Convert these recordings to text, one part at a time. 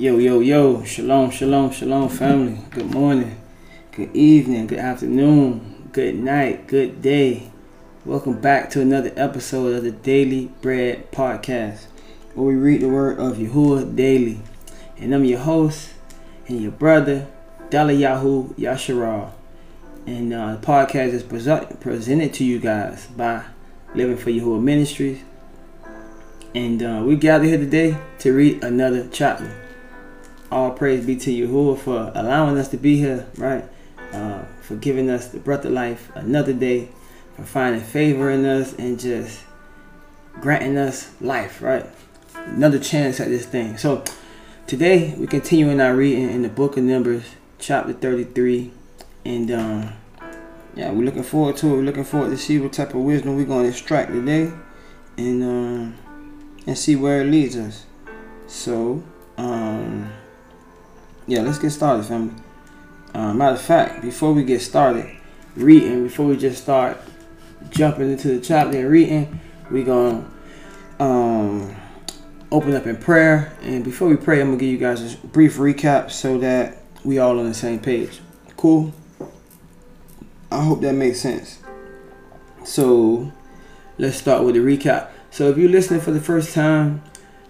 Yo, yo, yo, shalom, shalom, shalom, family. Good morning, good evening, good afternoon, good night, good day. Welcome back to another episode of the Daily Bread Podcast, where we read the word of Yahuwah daily. And I'm your host and your brother, Dalayahu Yasharal. And uh, the podcast is present, presented to you guys by Living for Yahuwah Ministries. And uh, we gather here today to read another chapter all praise be to Yahuwah for allowing us to be here, right? Uh, for giving us the breath of life another day, for finding favor in us and just granting us life, right? Another chance at this thing. So today we continue in our reading in the book of Numbers, chapter 33. And um, yeah, we're looking forward to it. We're looking forward to see what type of wisdom we're going to extract today and um, and see where it leads us. So, um, yeah, let's get started, family. Uh, matter of fact, before we get started reading, before we just start jumping into the chapter and reading, we're gonna um, open up in prayer. And before we pray, I'm gonna give you guys a brief recap so that we all on the same page. Cool. I hope that makes sense. So let's start with the recap. So if you're listening for the first time,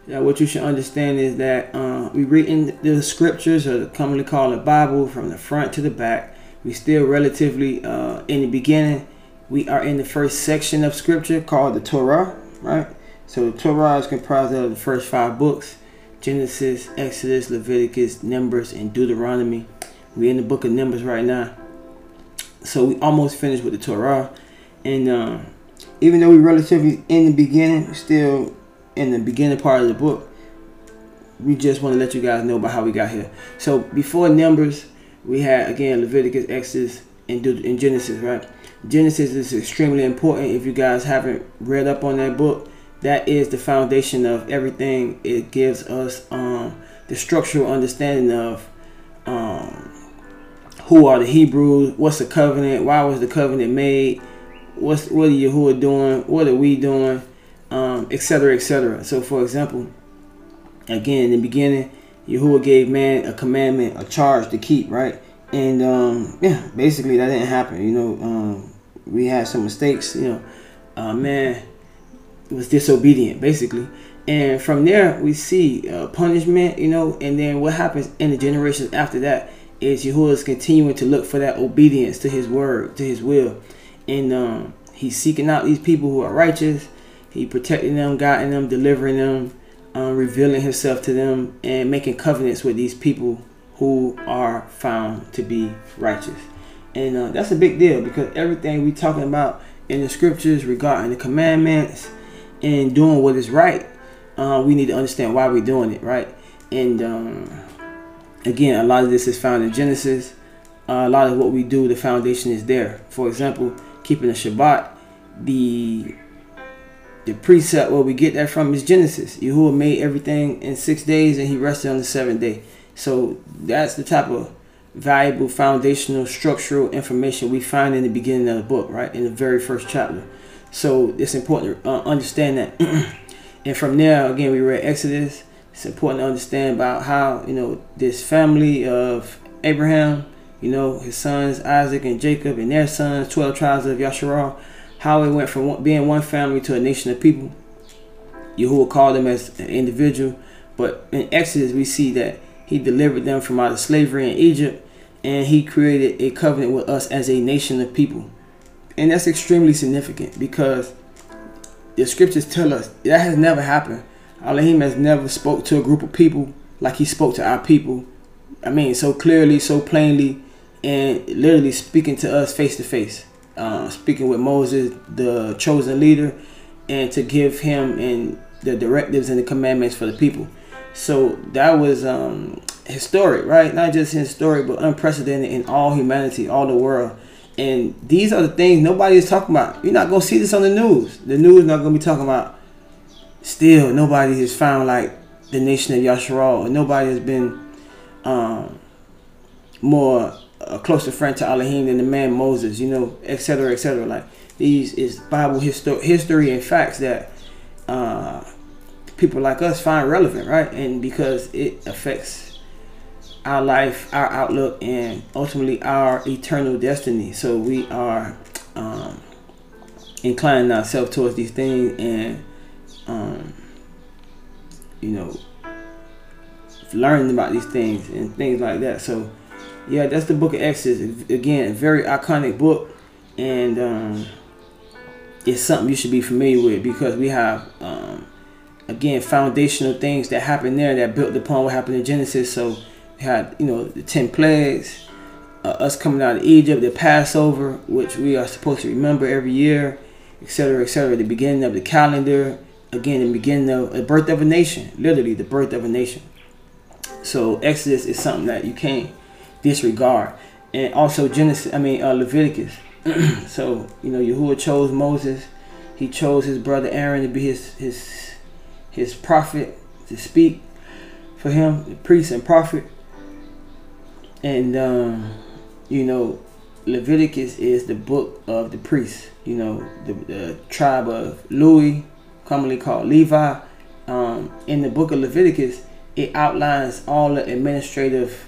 yeah, what you should understand is that uh, we reading the scriptures, or commonly called the Bible, from the front to the back. We still relatively uh, in the beginning. We are in the first section of scripture called the Torah, right? So the Torah is comprised of the first five books: Genesis, Exodus, Leviticus, Numbers, and Deuteronomy. We're in the book of Numbers right now. So we almost finished with the Torah, and uh, even though we're relatively in the beginning, still in the beginning part of the book, we just want to let you guys know about how we got here. So before Numbers, we had again Leviticus, Exodus, and, and Genesis, right? Genesis is extremely important. If you guys haven't read up on that book, that is the foundation of everything. It gives us um, the structural understanding of um, who are the Hebrews, what's the covenant, why was the covenant made, what's what are Yahuwah doing, what are we doing, um, etc., etc. So, for example, again, in the beginning, Yahuwah gave man a commandment, a charge to keep, right? And um, yeah, basically that didn't happen. You know, um, we had some mistakes. You know, uh, man was disobedient, basically. And from there, we see uh, punishment. You know, and then what happens in the generations after that is Yahuwah is continuing to look for that obedience to His word, to His will, and um, He's seeking out these people who are righteous he protecting them, guiding them, delivering them, um, revealing himself to them, and making covenants with these people who are found to be righteous. And uh, that's a big deal because everything we talking about in the scriptures regarding the commandments and doing what is right, uh, we need to understand why we're doing it, right? And um, again, a lot of this is found in Genesis. Uh, a lot of what we do, the foundation is there. For example, keeping the Shabbat, the the precept where we get that from is Genesis. Yahuwah made everything in six days and he rested on the seventh day. So that's the type of valuable foundational structural information we find in the beginning of the book, right? In the very first chapter. So it's important to uh, understand that. and from there, again, we read Exodus. It's important to understand about how, you know, this family of Abraham, you know, his sons Isaac and Jacob and their sons, 12 tribes of Yasharal, how it went from being one family to a nation of people. Yahuwah called them as an individual, but in Exodus we see that he delivered them from out of slavery in Egypt, and he created a covenant with us as a nation of people, and that's extremely significant because the scriptures tell us that has never happened. Elohim has never spoke to a group of people like he spoke to our people. I mean, so clearly, so plainly, and literally speaking to us face to face uh, speaking with Moses, the chosen leader, and to give him and the directives and the commandments for the people. So that was um, historic, right? Not just historic, but unprecedented in all humanity, all the world. And these are the things nobody is talking about. You're not gonna see this on the news. The news not gonna be talking about. Still, nobody has found like the nation of Yasharal. Nobody has been um, more a closer friend to Elohim than the man Moses, you know, etc., etc. Like these is Bible histo- history and facts that uh, people like us find relevant, right? And because it affects our life, our outlook, and ultimately our eternal destiny. So we are um, inclining ourselves towards these things and, um, you know, learning about these things and things like that. So, yeah, that's the book of Exodus. Again, a very iconic book, and um, it's something you should be familiar with because we have, um, again, foundational things that happened there that built upon what happened in Genesis. So, we had, you know, the 10 plagues, uh, us coming out of Egypt, the Passover, which we are supposed to remember every year, etc., etc., the beginning of the calendar, again, the beginning of the birth of a nation, literally the birth of a nation. So Exodus is something that you can't disregard, and also Genesis. I mean uh, Leviticus. so you know Yahuwah chose Moses. He chose his brother Aaron to be his his his prophet to speak for him, the priest and prophet. And um, you know Leviticus is the book of the priests. You know the, the tribe of Louis, commonly called Levi. Um, in the book of Leviticus, it outlines all the administrative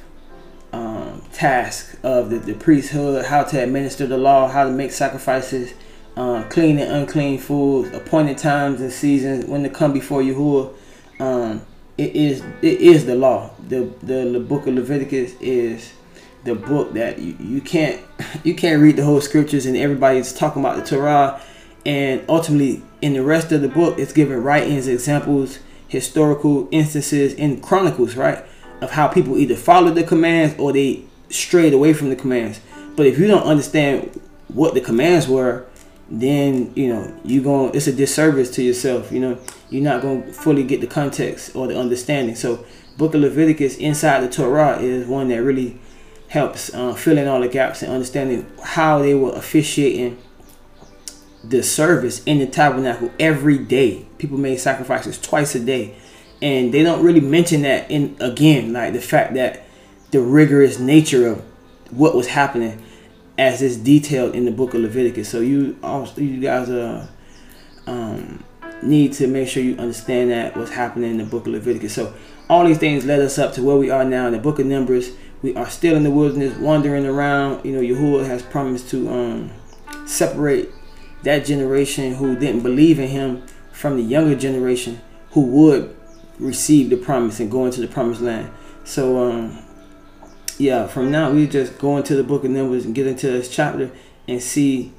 um, tasks of the, the priesthood, how to administer the law, how to make sacrifices, uh, clean and unclean foods, appointed times and seasons, when to come before Yahuwah. Um, it is it is the law. The, the the book of Leviticus is the book that you, you can't you can't read the whole scriptures and everybody's talking about the Torah and ultimately in the rest of the book it's given writings examples historical instances in chronicles, right? Of how people either followed the commands or they strayed away from the commands. But if you don't understand what the commands were, then you know you going it's a disservice to yourself. You know you're not going to fully get the context or the understanding. So, Book of Leviticus inside the Torah is one that really helps uh, fill in all the gaps and understanding how they were officiating the service in the tabernacle every day. People made sacrifices twice a day. And they don't really mention that in again, like the fact that the rigorous nature of what was happening as is detailed in the book of Leviticus. So you also you guys uh, um, need to make sure you understand that what's happening in the book of Leviticus. So all these things led us up to where we are now in the book of Numbers. We are still in the wilderness, wandering around. You know, Yahuwah has promised to um, separate that generation who didn't believe in him from the younger generation who would receive the promise and go into the promised land. So um yeah, from now we just go into the book of Numbers and get into this chapter and see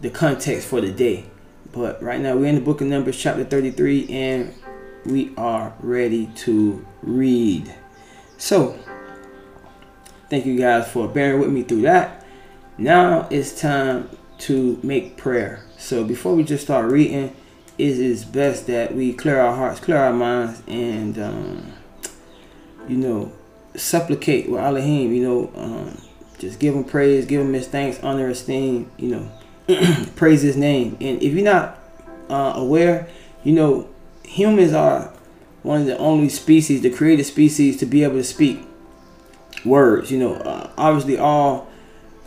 the context for the day. But right now we're in the book of Numbers chapter 33 and we are ready to read. So thank you guys for bearing with me through that. Now it's time to make prayer. So before we just start reading, it is best that we clear our hearts, clear our minds, and um, you know, supplicate with Elohim. You know, um, just give him praise, give him his thanks, honor, esteem. You know, praise his name. And if you're not uh, aware, you know, humans are one of the only species, the created species, to be able to speak words. You know, uh, obviously all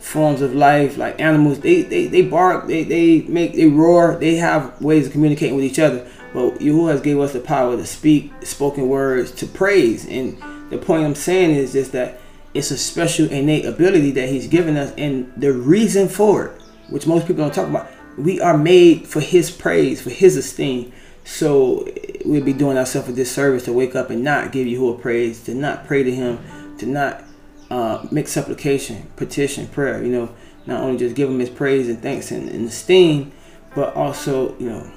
forms of life, like animals, they, they, they bark, they, they make, they roar, they have ways of communicating with each other. But Yahuwah has gave us the power to speak spoken words, to praise. And the point I'm saying is just that it's a special innate ability that he's given us. And the reason for it, which most people don't talk about, we are made for his praise, for his esteem. So we'd be doing ourselves a disservice to wake up and not give Yahuwah praise, to not pray to him, to not uh, make supplication, petition, prayer. You know, not only just give him his praise and thanks and, and esteem, but also, you know,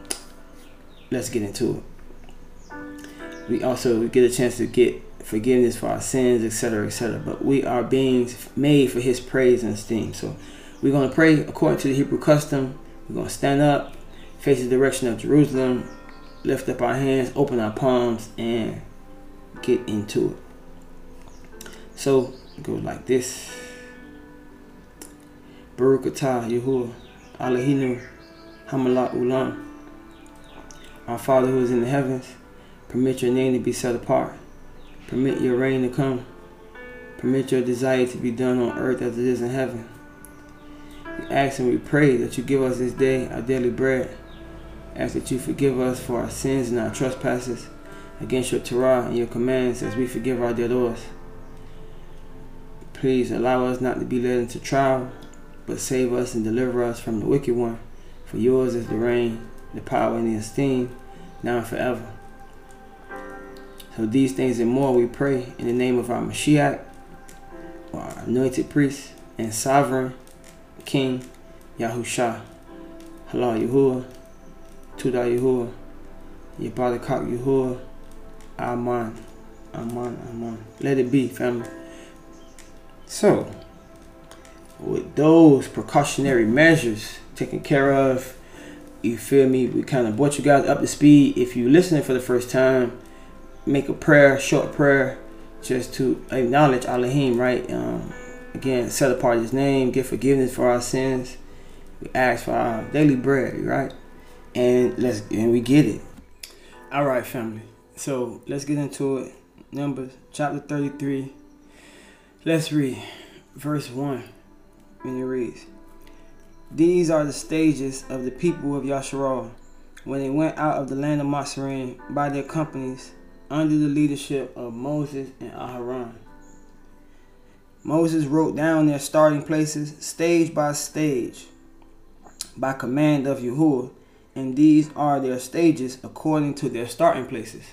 let's get into it. We also get a chance to get forgiveness for our sins, etc., etc. But we are beings made for His praise and esteem. So we're going to pray according to the Hebrew custom. We're going to stand up, face the direction of Jerusalem, lift up our hands, open our palms, and get into it. So goes like this. Baruch atah Yahuwah Eloheinu Hamalat Ulam. Our Father who is in the heavens, permit your name to be set apart. Permit your reign to come. Permit your desire to be done on earth as it is in heaven. We ask and we pray that you give us this day our daily bread. Ask that you forgive us for our sins and our trespasses against your Torah and your commands as we forgive our debtors. Please allow us not to be led into trial, but save us and deliver us from the wicked one. For yours is the reign, the power, and the esteem, now and forever. So these things and more we pray in the name of our Mashiach, our anointed priest and sovereign King Yahusha. Halal Yahuwah, Tuda Yahuwah, Yabarakak Yahuwah, Aman, Aman, Aman. Let it be, family. So, with those precautionary measures taken care of, you feel me? We kind of brought you guys up to speed. If you're listening for the first time, make a prayer, short prayer, just to acknowledge Elohim, right? Um, again, set apart His name, get forgiveness for our sins. We ask for our daily bread, right? And let's and we get it. All right, family. So let's get into it. Numbers chapter 33. Let's read verse 1. And it reads These are the stages of the people of Yasharal when they went out of the land of Masraim by their companies under the leadership of Moses and Aharon. Moses wrote down their starting places stage by stage by command of Yahuwah, and these are their stages according to their starting places.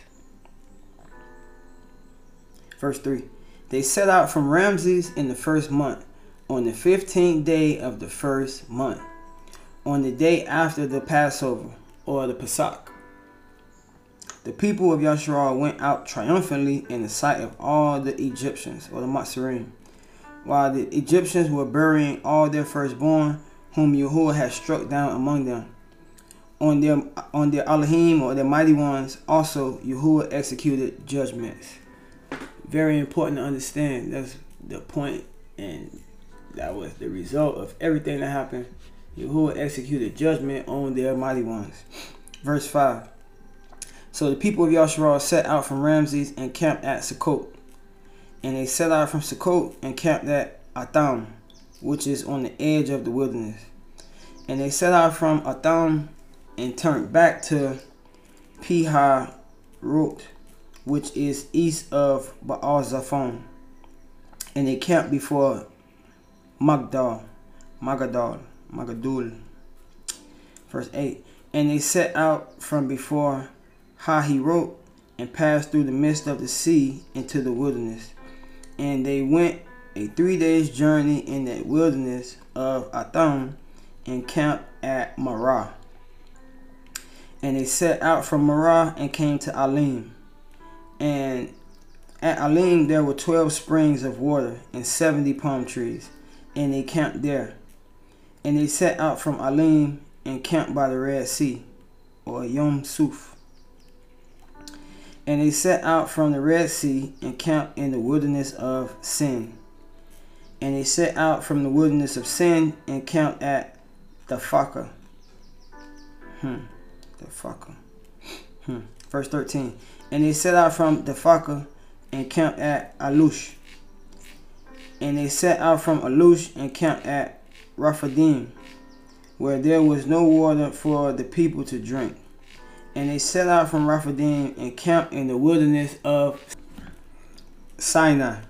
Verse 3 They set out from Ramses in the first month, on the fifteenth day of the first month, on the day after the Passover, or the Pesach. The people of Yasharal went out triumphantly in the sight of all the Egyptians, or the Matzarim, while the Egyptians were burying all their firstborn, whom Yahuwah had struck down among them. On their on their Elohim or their mighty ones, also Yahuwah executed judgments very important to understand. That's the point, and that was the result of everything that happened. Yahuwah executed judgment on their mighty ones. Verse 5. So the people of Yasharal set out from Ramses and camped at Sukkot. And they set out from Sukkot and camped at Atham, which is on the edge of the wilderness. And they set out from Atham and turned back to Pihah Rot, which is east of Baal Zaphon. And they camped before Magdal, Magadal, Magadul. Verse 8. And they set out from before Hahirot and passed through the midst of the sea into the wilderness. And they went a three days journey in the wilderness of Atham and camped at Marah. And they set out from Marah and came to Alim and at Alim there were 12 springs of water and 70 palm trees, and they camped there. And they set out from Alim and camped by the Red Sea, or Yom Suf. And they set out from the Red Sea and camped in the wilderness of Sin. And they set out from the wilderness of Sin and camped at Thafaka. Hmm. Thafaka. Hmm. Verse 13. And they set out from Defaka and camped at Alush. And they set out from Alush and camped at Raphadim, where there was no water for the people to drink. And they set out from Raphadim and camped in the wilderness of Sinai.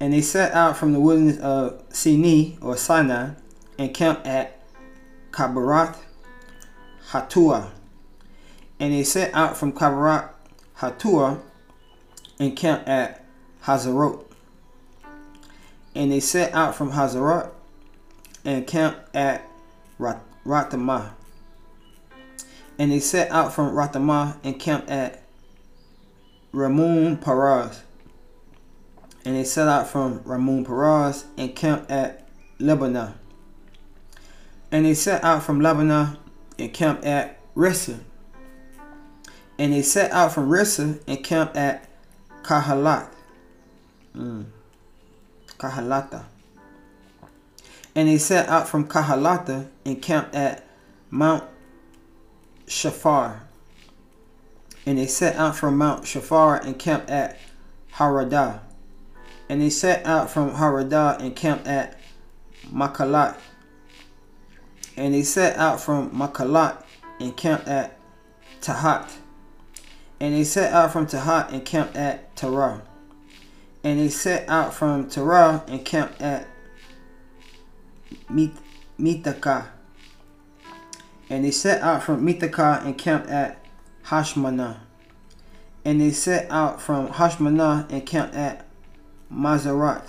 And they set out from the wilderness of Sini or Sinai and camped at Kabarath Hatua and they set out from Kabarat Hatua and camped at Hazarot. And they set out from Hazarot and camped at Rat- Ratamah. And they set out from Ratamah and camped at Ramun Paraz. And they set out from Ramun Paraz and camped at Libnah. And they set out from Libnah and camped at Rissa and they set out from Rissa and camped at Kahalat. Mm. Kahalata. And they set out from Kahalata and camped at Mount Shafar. And they set out from Mount Shafar and camped at Haradah. And they set out from Haradah and camped at Makalat. And they set out from Makalat and camped at Tahat And they set out from Tahat and camped at Terah. And they set out from Terah and camped at Mithaka. And they set out from Mithaka and camped at Hashmanah. And they set out from Hashmanah and camped at Mazarat.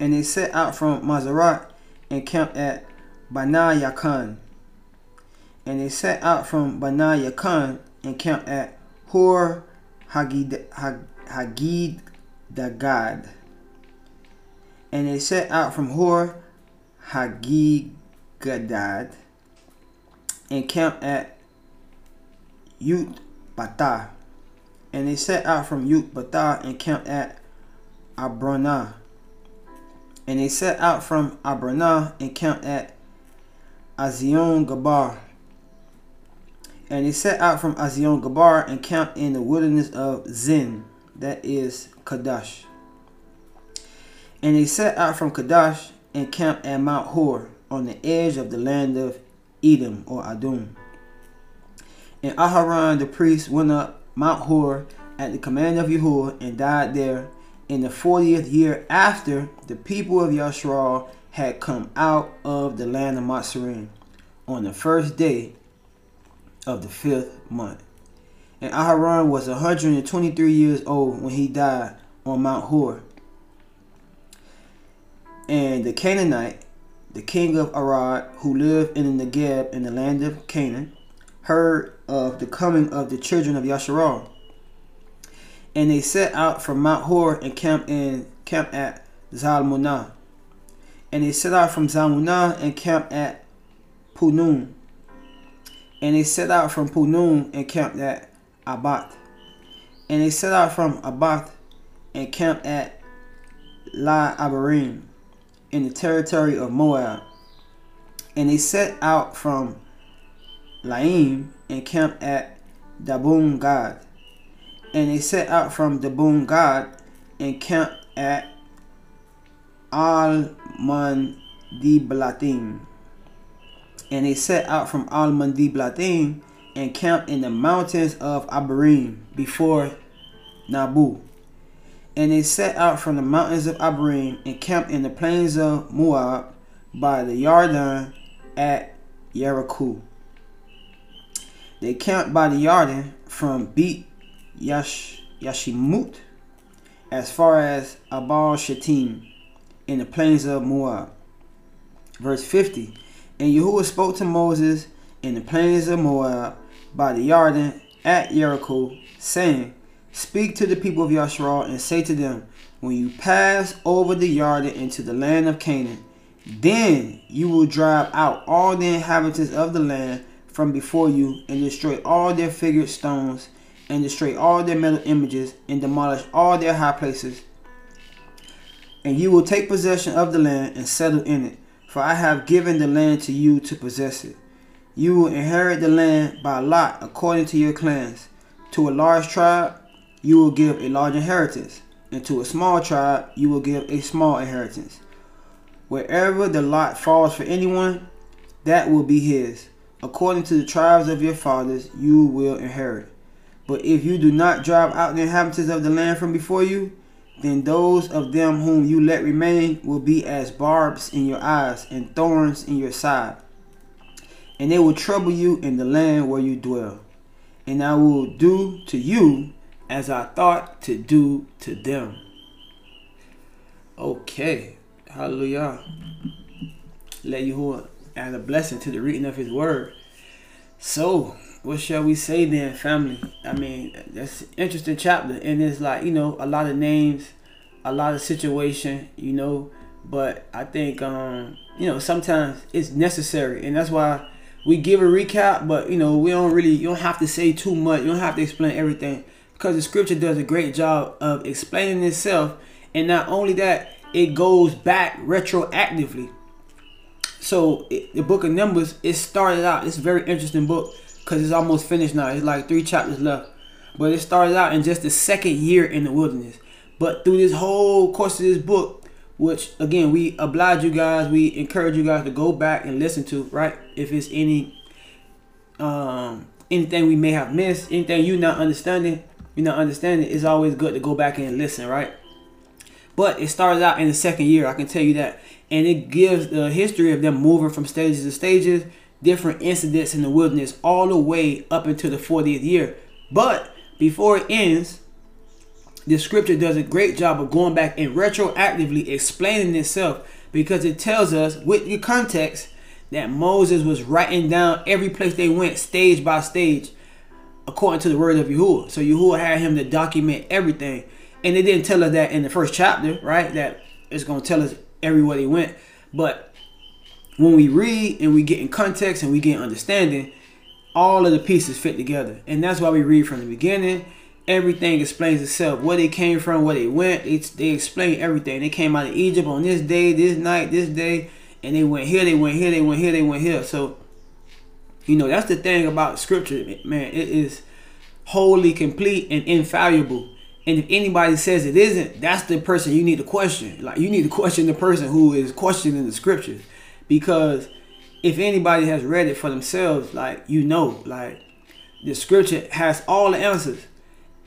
And they set out from Mazarat and camped at Bana Yakan. And they set out from Bana Yakan and camped at Hor Hagid, Hagid Dagad. And they set out from Hor Hagigadad and camped at Yut Batah. And they set out from Yut Batah and camped at Abronah. And they set out from Abronah and camped at Azion Gabar. And they set out from Azion Gabar and camped in the wilderness of Zin, that is Kadesh. And they set out from Kadesh and camped at Mount Hor on the edge of the land of Edom or Adum. And Aharon the priest went up Mount Hor at the command of Yahuwah and died there in the 40th year after the people of Yashral had come out of the land of Matsarim on the first day of the fifth month. And Aharon was 123 years old when he died on Mount Hor. And the Canaanite, the king of Arad, who lived in the Negeb in the land of Canaan, heard of the coming of the children of Yasharal. And they set out from Mount Hor and camped in at Zalmunah. And they set out from Zalmunah and camped at Punun. And they set out from Punun and camped at Abath. And they set out from Abath and camped at La Abarim in the territory of Moab. And they set out from Laim and camped at Dabun Gad. And they set out from Dabun Gad and camped at Al Alman Diblatim. And they set out from Alman Diblatim and camped in the mountains of Abarim before Nabu. And they set out from the mountains of Abarim and camped in the plains of Moab by the Yarden at Jericho. They camped by the Yarden from Beat Yash, Yashimut as far as Abal Shittim in the plains of Moab. Verse 50 And Yahuwah spoke to Moses in the plains of Moab by the Yarden at Jericho, saying, Speak to the people of Yashral and say to them, When you pass over the Yarden into the land of Canaan, then you will drive out all the inhabitants of the land from before you and destroy all their figured stones and destroy all their metal images and demolish all their high places. And you will take possession of the land and settle in it, for I have given the land to you to possess it. You will inherit the land by lot according to your clans. To a large tribe, you will give a large inheritance, and to a small tribe you will give a small inheritance. Wherever the lot falls for anyone, that will be his. According to the tribes of your fathers, you will inherit. But if you do not drive out the inhabitants of the land from before you, then those of them whom you let remain will be as barbs in your eyes and thorns in your side. And they will trouble you in the land where you dwell. And I will do to you as I thought to do to them. Okay. Hallelujah. Let you add a blessing to the reading of his word. So, what shall we say then, family? I mean, that's interesting chapter. And it's like, you know, a lot of names, a lot of situation, you know. But I think, um, you know, sometimes it's necessary. And that's why we give a recap, but, you know, we don't really, you don't have to say too much. You don't have to explain everything because the scripture does a great job of explaining itself and not only that it goes back retroactively so it, the book of numbers it started out it's a very interesting book because it's almost finished now it's like three chapters left but it started out in just the second year in the wilderness but through this whole course of this book which again we oblige you guys we encourage you guys to go back and listen to right if it's any um anything we may have missed, anything you not understanding, you not understanding, it's always good to go back and listen, right? But it started out in the second year, I can tell you that. And it gives the history of them moving from stages to stages, different incidents in the wilderness, all the way up until the 40th year. But before it ends, the scripture does a great job of going back and retroactively explaining itself because it tells us with the context that Moses was writing down every place they went stage by stage according to the word of Yahuwah. So Yahuwah had him to document everything. And they didn't tell us that in the first chapter, right? That it's going to tell us everywhere they went. But when we read and we get in context and we get understanding, all of the pieces fit together. And that's why we read from the beginning. Everything explains itself. Where they came from, where they went. It's, they explain everything. They came out of Egypt on this day, this night, this day. And they went here, they went here, they went here, they went here. So, you know, that's the thing about scripture, man. It is wholly complete and infallible. And if anybody says it isn't, that's the person you need to question. Like you need to question the person who is questioning the scriptures. Because if anybody has read it for themselves, like you know, like the scripture has all the answers.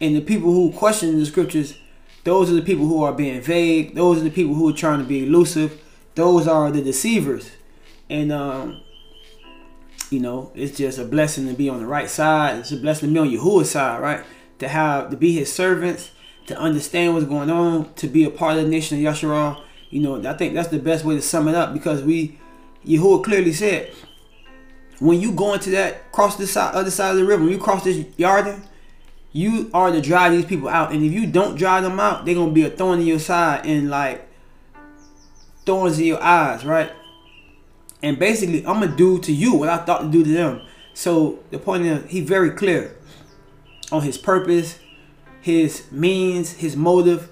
And the people who question the scriptures, those are the people who are being vague. Those are the people who are trying to be elusive. Those are the deceivers. And um, you know, it's just a blessing to be on the right side. It's a blessing to be on Yahuwah's side, right? To have to be his servants, to understand what's going on, to be a part of the nation of Yasharal. You know, I think that's the best way to sum it up because we Yahuwah clearly said, when you go into that cross the side, other side of the river, when you cross this Yarden, you are to drive these people out. And if you don't drive them out, they're gonna be a thorn in your side and like thorns in your eyes, right? And basically, I'm gonna do to you what I thought to do to them. So the point is, he's very clear on his purpose, his means, his motive,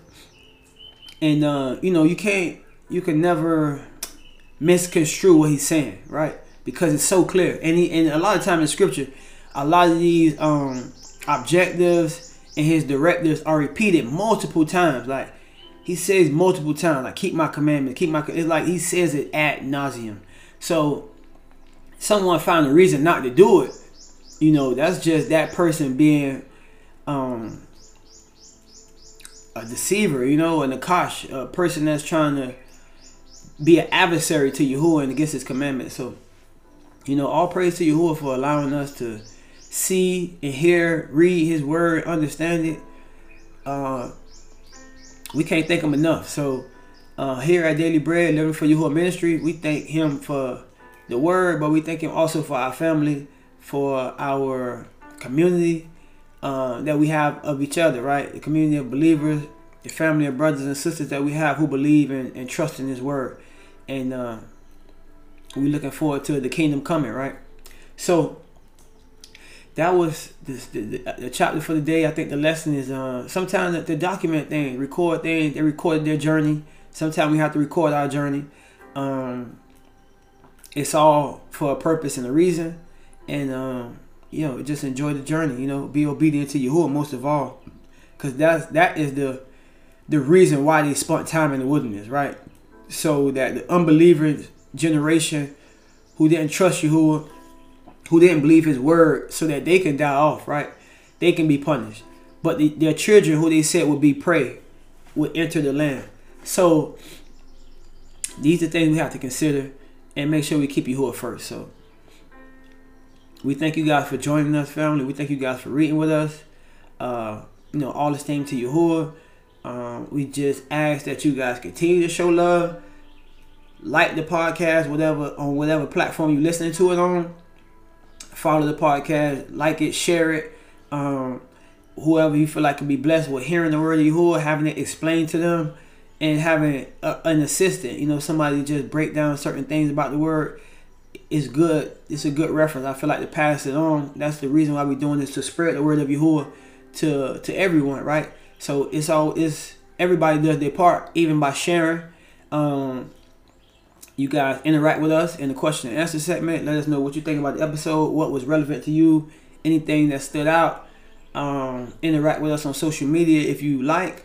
and uh, you know, you can't, you can never misconstrue what he's saying, right? Because it's so clear. And he and a lot of time in scripture, a lot of these um objectives and his directives are repeated multiple times. Like he says multiple times, like keep my commandments, keep my it's like he says it ad nauseum. So someone found a reason not to do it, you know, that's just that person being um a deceiver, you know, an akash, a person that's trying to be an adversary to Yahuwah and against his commandments. So, you know, all praise to Yahuwah for allowing us to see and hear, read his word, understand it. Uh, we can't thank him enough. So, uh, here at Daily Bread, Living for Yahuwah Ministry, we thank him for the word, but we thank him also for our family, for our community uh, that we have of each other, right? The community of believers, the family of brothers and sisters that we have who believe and, and trust in his word and uh, we're looking forward to the kingdom coming, right? So that was the, the, the, chapter for the day. I think the lesson is uh, sometimes the, document thing, record things. They recorded their journey. Sometimes we have to record our journey. Um, it's all for a purpose and a reason, and um, you know, just enjoy the journey. You know, be obedient to Yahuwah most of all, because that's that is the the reason why they spent time in the wilderness, right? so that the unbeliever generation who didn't trust Yahuwah, who didn't believe his word, so that they can die off, right? They can be punished. But the, their children, who they said would be prey, would enter the land. So these are things we have to consider and make sure we keep Yahuwah first. So we thank you guys for joining us, family. We thank you guys for reading with us. Uh, you know, all the same to Yahuwah. Um, we just ask that you guys continue to show love, like the podcast, whatever on whatever platform you're listening to it on. Follow the podcast, like it, share it. Um, whoever you feel like can be blessed with hearing the word of Yahuwah, having it explained to them, and having a, an assistant, you know, somebody just break down certain things about the word is good. It's a good reference. I feel like to pass it on. That's the reason why we're doing this to spread the word of Yahuwah to to everyone, right? So it's all it's everybody does their part, even by sharing. Um, you guys interact with us in the question and answer segment. Let us know what you think about the episode, what was relevant to you, anything that stood out. Um, interact with us on social media if you like.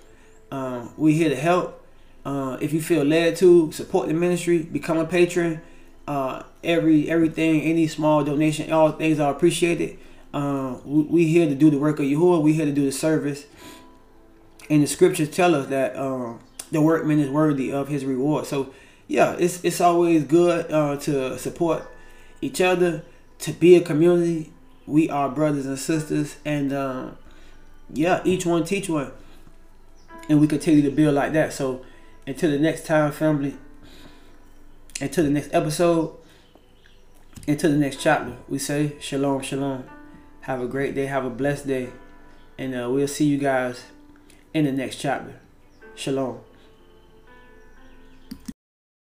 Um, we're here to help. Uh, if you feel led to support the ministry, become a patron. Uh, every everything, any small donation, all things are appreciated. Uh, we, we here to do the work of Yahuwah. We here to do the service. And the scriptures tell us that um, the workman is worthy of his reward. So yeah, it's it's always good uh, to support each other, to be a community. We are brothers and sisters, and uh, yeah, each one teach one, and we continue to build like that. So until the next time, family. Until the next episode. Until the next chapter, we say shalom, shalom. Have a great day. Have a blessed day, and uh, we'll see you guys in the next chapter. Shalom.